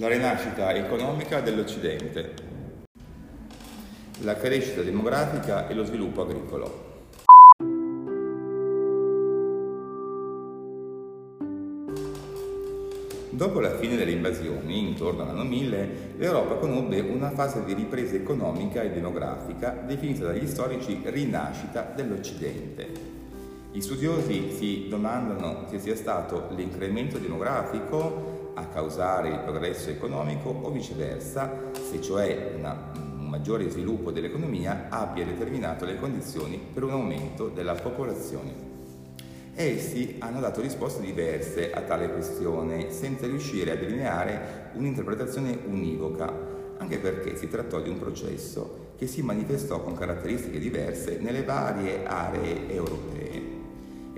La rinascita economica dell'Occidente, la crescita demografica e lo sviluppo agricolo. Dopo la fine delle invasioni, intorno all'anno 1000, l'Europa conobbe una fase di ripresa economica e demografica definita dagli storici rinascita dell'Occidente. Gli studiosi si domandano se sia stato l'incremento demografico a causare il progresso economico o viceversa, se cioè una, un maggiore sviluppo dell'economia abbia determinato le condizioni per un aumento della popolazione. Essi hanno dato risposte diverse a tale questione, senza riuscire a delineare un'interpretazione univoca, anche perché si trattò di un processo che si manifestò con caratteristiche diverse nelle varie aree europee.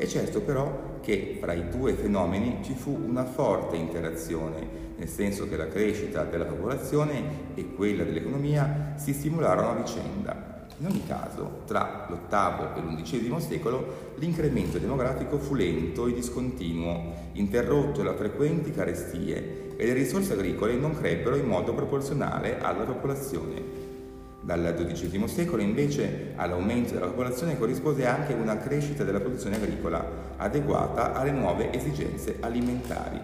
È certo però che fra i due fenomeni ci fu una forte interazione, nel senso che la crescita della popolazione e quella dell'economia si stimolarono a vicenda. In ogni caso, tra l'VIII e l'XI secolo l'incremento demografico fu lento e discontinuo, interrotto da frequenti carestie e le risorse agricole non crebbero in modo proporzionale alla popolazione. Dal XII secolo invece all'aumento della popolazione corrispose anche una crescita della produzione agricola adeguata alle nuove esigenze alimentari.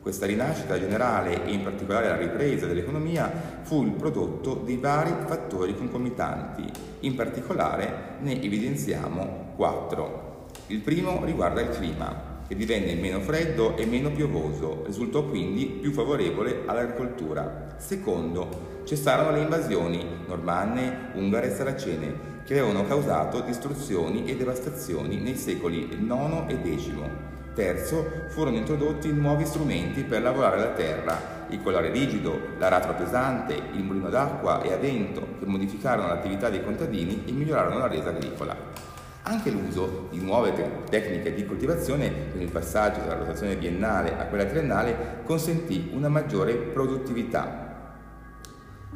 Questa rinascita generale e in particolare la ripresa dell'economia fu il prodotto di vari fattori concomitanti, in particolare ne evidenziamo quattro. Il primo riguarda il clima che divenne meno freddo e meno piovoso, risultò quindi più favorevole all'agricoltura. Secondo, cessarono le invasioni normanne, ungare e saracene, che avevano causato distruzioni e devastazioni nei secoli IX e X. Terzo, furono introdotti nuovi strumenti per lavorare la terra, il collare rigido, l'aratro pesante, il mulino d'acqua e a vento, che modificarono l'attività dei contadini e migliorarono la resa agricola. Anche l'uso di nuove tecniche di coltivazione, con il passaggio dalla rotazione biennale a quella triennale, consentì una maggiore produttività.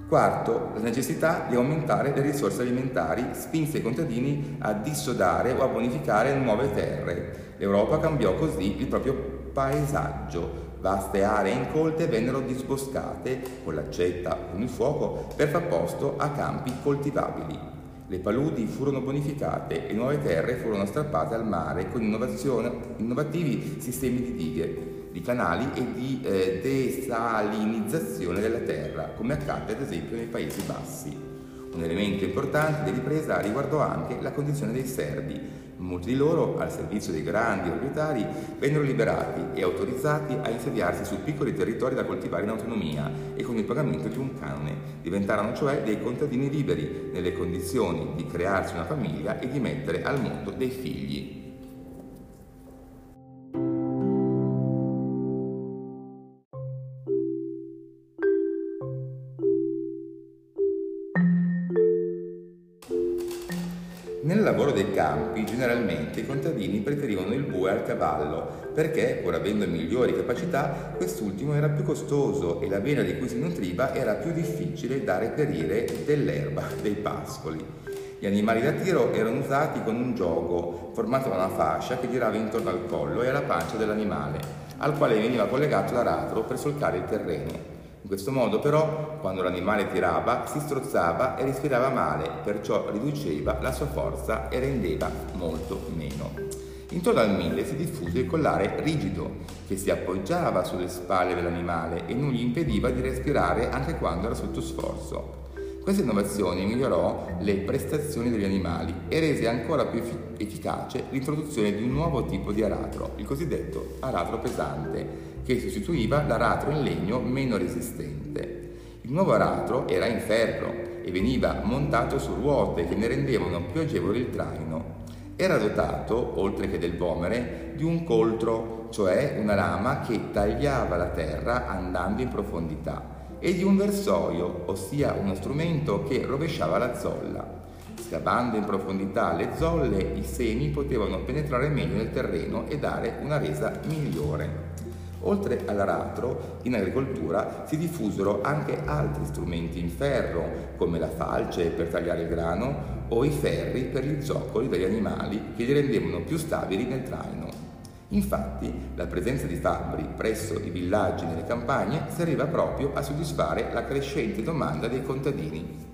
Quarto, la necessità di aumentare le risorse alimentari spinse i contadini a dissodare o a bonificare nuove terre. L'Europa cambiò così il proprio paesaggio. Vaste aree incolte vennero disboscate con l'accetta o con il fuoco per far posto a campi coltivabili. Le paludi furono bonificate e nuove terre furono strappate al mare con innovativi sistemi di dighe, di canali e di eh, desalinizzazione della terra, come accadde ad esempio nei Paesi Bassi. Un elemento importante di ripresa riguardò anche la condizione dei serbi, Molti di loro, al servizio dei grandi proprietari, vennero liberati e autorizzati a insediarsi su piccoli territori da coltivare in autonomia e con il pagamento di un canone. Diventarono cioè dei contadini liberi, nelle condizioni di crearsi una famiglia e di mettere al mondo dei figli. Lavoro dei campi, generalmente i contadini preferivano il bue al cavallo, perché, pur avendo migliori capacità, quest'ultimo era più costoso e la vena di cui si nutriva era più difficile da reperire dell'erba dei pascoli. Gli animali da tiro erano usati con un gioco formato da una fascia che girava intorno al collo e alla pancia dell'animale, al quale veniva collegato l'aratro per solcare il terreno. In questo modo però, quando l'animale tirava, si strozzava e respirava male, perciò riduceva la sua forza e rendeva molto meno. Intorno al mille si diffuse il collare rigido, che si appoggiava sulle spalle dell'animale e non gli impediva di respirare anche quando era sotto sforzo. Questa innovazione migliorò le prestazioni degli animali e rese ancora più efficace l'introduzione di un nuovo tipo di aratro, il cosiddetto aratro pesante, che sostituiva l'aratro in legno meno resistente. Il nuovo aratro era in ferro e veniva montato su ruote che ne rendevano più agevole il traino. Era dotato, oltre che del vomere, di un coltro, cioè una lama che tagliava la terra andando in profondità, e di un versoio, ossia uno strumento che rovesciava la zolla. Scavando in profondità le zolle, i semi potevano penetrare meglio nel terreno e dare una resa migliore. Oltre all'aratro, in agricoltura si diffusero anche altri strumenti in ferro, come la falce per tagliare il grano o i ferri per gli zoccoli degli animali che li rendevano più stabili nel traino. Infatti, la presenza di fabbri presso i villaggi nelle campagne serviva proprio a soddisfare la crescente domanda dei contadini.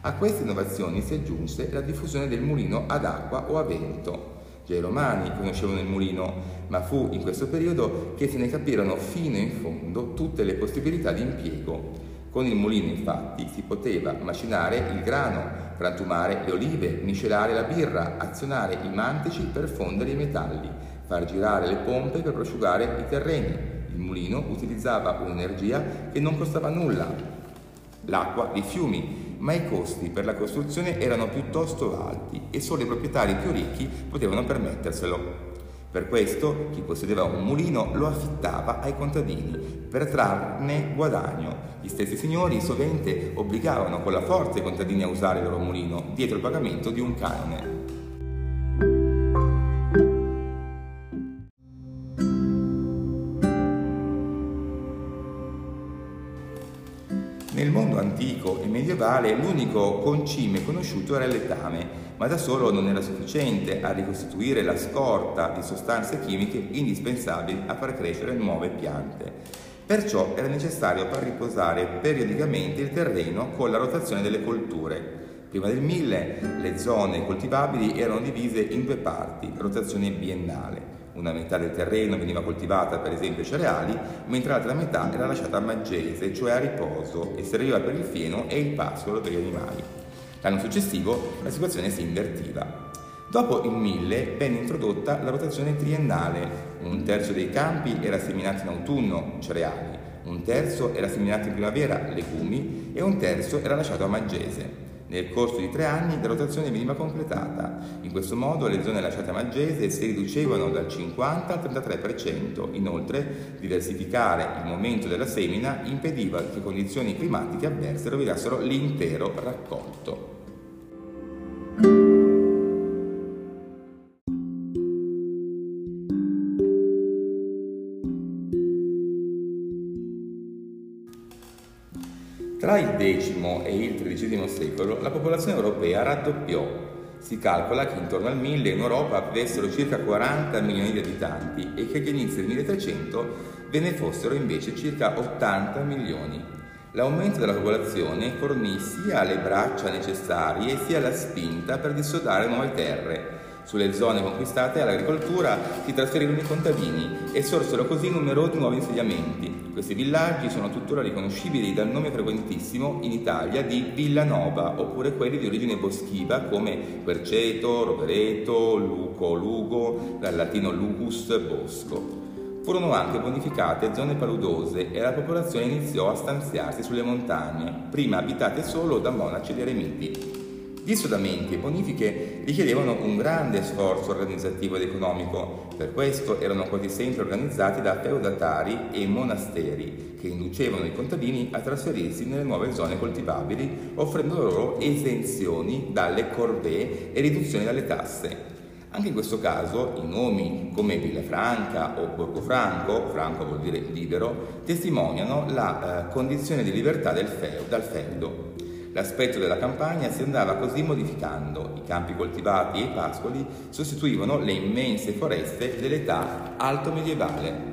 A queste innovazioni si aggiunse la diffusione del mulino ad acqua o a vento. I romani conoscevano il mulino, ma fu in questo periodo che se ne capirono fino in fondo tutte le possibilità di impiego. Con il mulino infatti si poteva macinare il grano, frantumare le olive, miscelare la birra, azionare i mantici per fondere i metalli, far girare le pompe per prosciugare i terreni. Il mulino utilizzava un'energia che non costava nulla, l'acqua dei fiumi, ma i costi per la costruzione erano piuttosto alti e solo i proprietari più ricchi potevano permetterselo. Per questo chi possedeva un mulino lo affittava ai contadini per trarne guadagno. Gli stessi signori sovente obbligavano con la forza i contadini a usare il loro mulino dietro il pagamento di un canone. Antico e medievale l'unico concime conosciuto era il letame, ma da solo non era sufficiente a ricostituire la scorta di sostanze chimiche indispensabili a far crescere nuove piante. Perciò era necessario far riposare periodicamente il terreno con la rotazione delle colture. Prima del 1000 le zone coltivabili erano divise in due parti, rotazione biennale. Una metà del terreno veniva coltivata per esempio cereali, mentre l'altra metà era lasciata a maggese, cioè a riposo, e serviva per il fieno e il pascolo per gli animali. L'anno successivo la situazione si invertiva. Dopo il 1000 venne introdotta la rotazione triennale. Un terzo dei campi era seminato in autunno, cereali, un terzo era seminato in primavera, legumi, e un terzo era lasciato a maggese. Nel corso di tre anni la rotazione veniva completata. In questo modo le zone lasciate a maggese si riducevano dal 50 al 33%. Inoltre, diversificare il momento della semina impediva che condizioni climatiche avverse rovinassero l'intero raccolto. Tra il X e il XIII secolo la popolazione europea raddoppiò. Si calcola che intorno al 1000 in Europa vivessero circa 40 milioni di abitanti e che agli inizi del 1300 ve ne fossero invece circa 80 milioni. L'aumento della popolazione fornì sia le braccia necessarie sia la spinta per dissodare nuove terre. Sulle zone conquistate all'agricoltura si trasferirono i contadini e sorsero così numerosi nuovi insediamenti, questi villaggi sono tuttora riconoscibili dal nome frequentissimo in Italia di Villanova, oppure quelli di origine boschiva come Querceto, Rovereto, Luco, Lugo, dal latino lugus, bosco. Furono anche bonificate zone paludose e la popolazione iniziò a stanziarsi sulle montagne, prima abitate solo da monaci ed eremiti. Gli sodamenti e bonifiche richiedevano un grande sforzo organizzativo ed economico, per questo erano quasi sempre organizzati da feudatari e monasteri che inducevano i contadini a trasferirsi nelle nuove zone coltivabili, offrendo loro esenzioni dalle corvée e riduzioni dalle tasse. Anche in questo caso i nomi come Villafranca o Borgofranco, Franco vuol dire libero, testimoniano la eh, condizione di libertà feudo, dal feudo. L'aspetto della campagna si andava così modificando, i campi coltivati e i pascoli sostituivano le immense foreste dell'età alto medievale.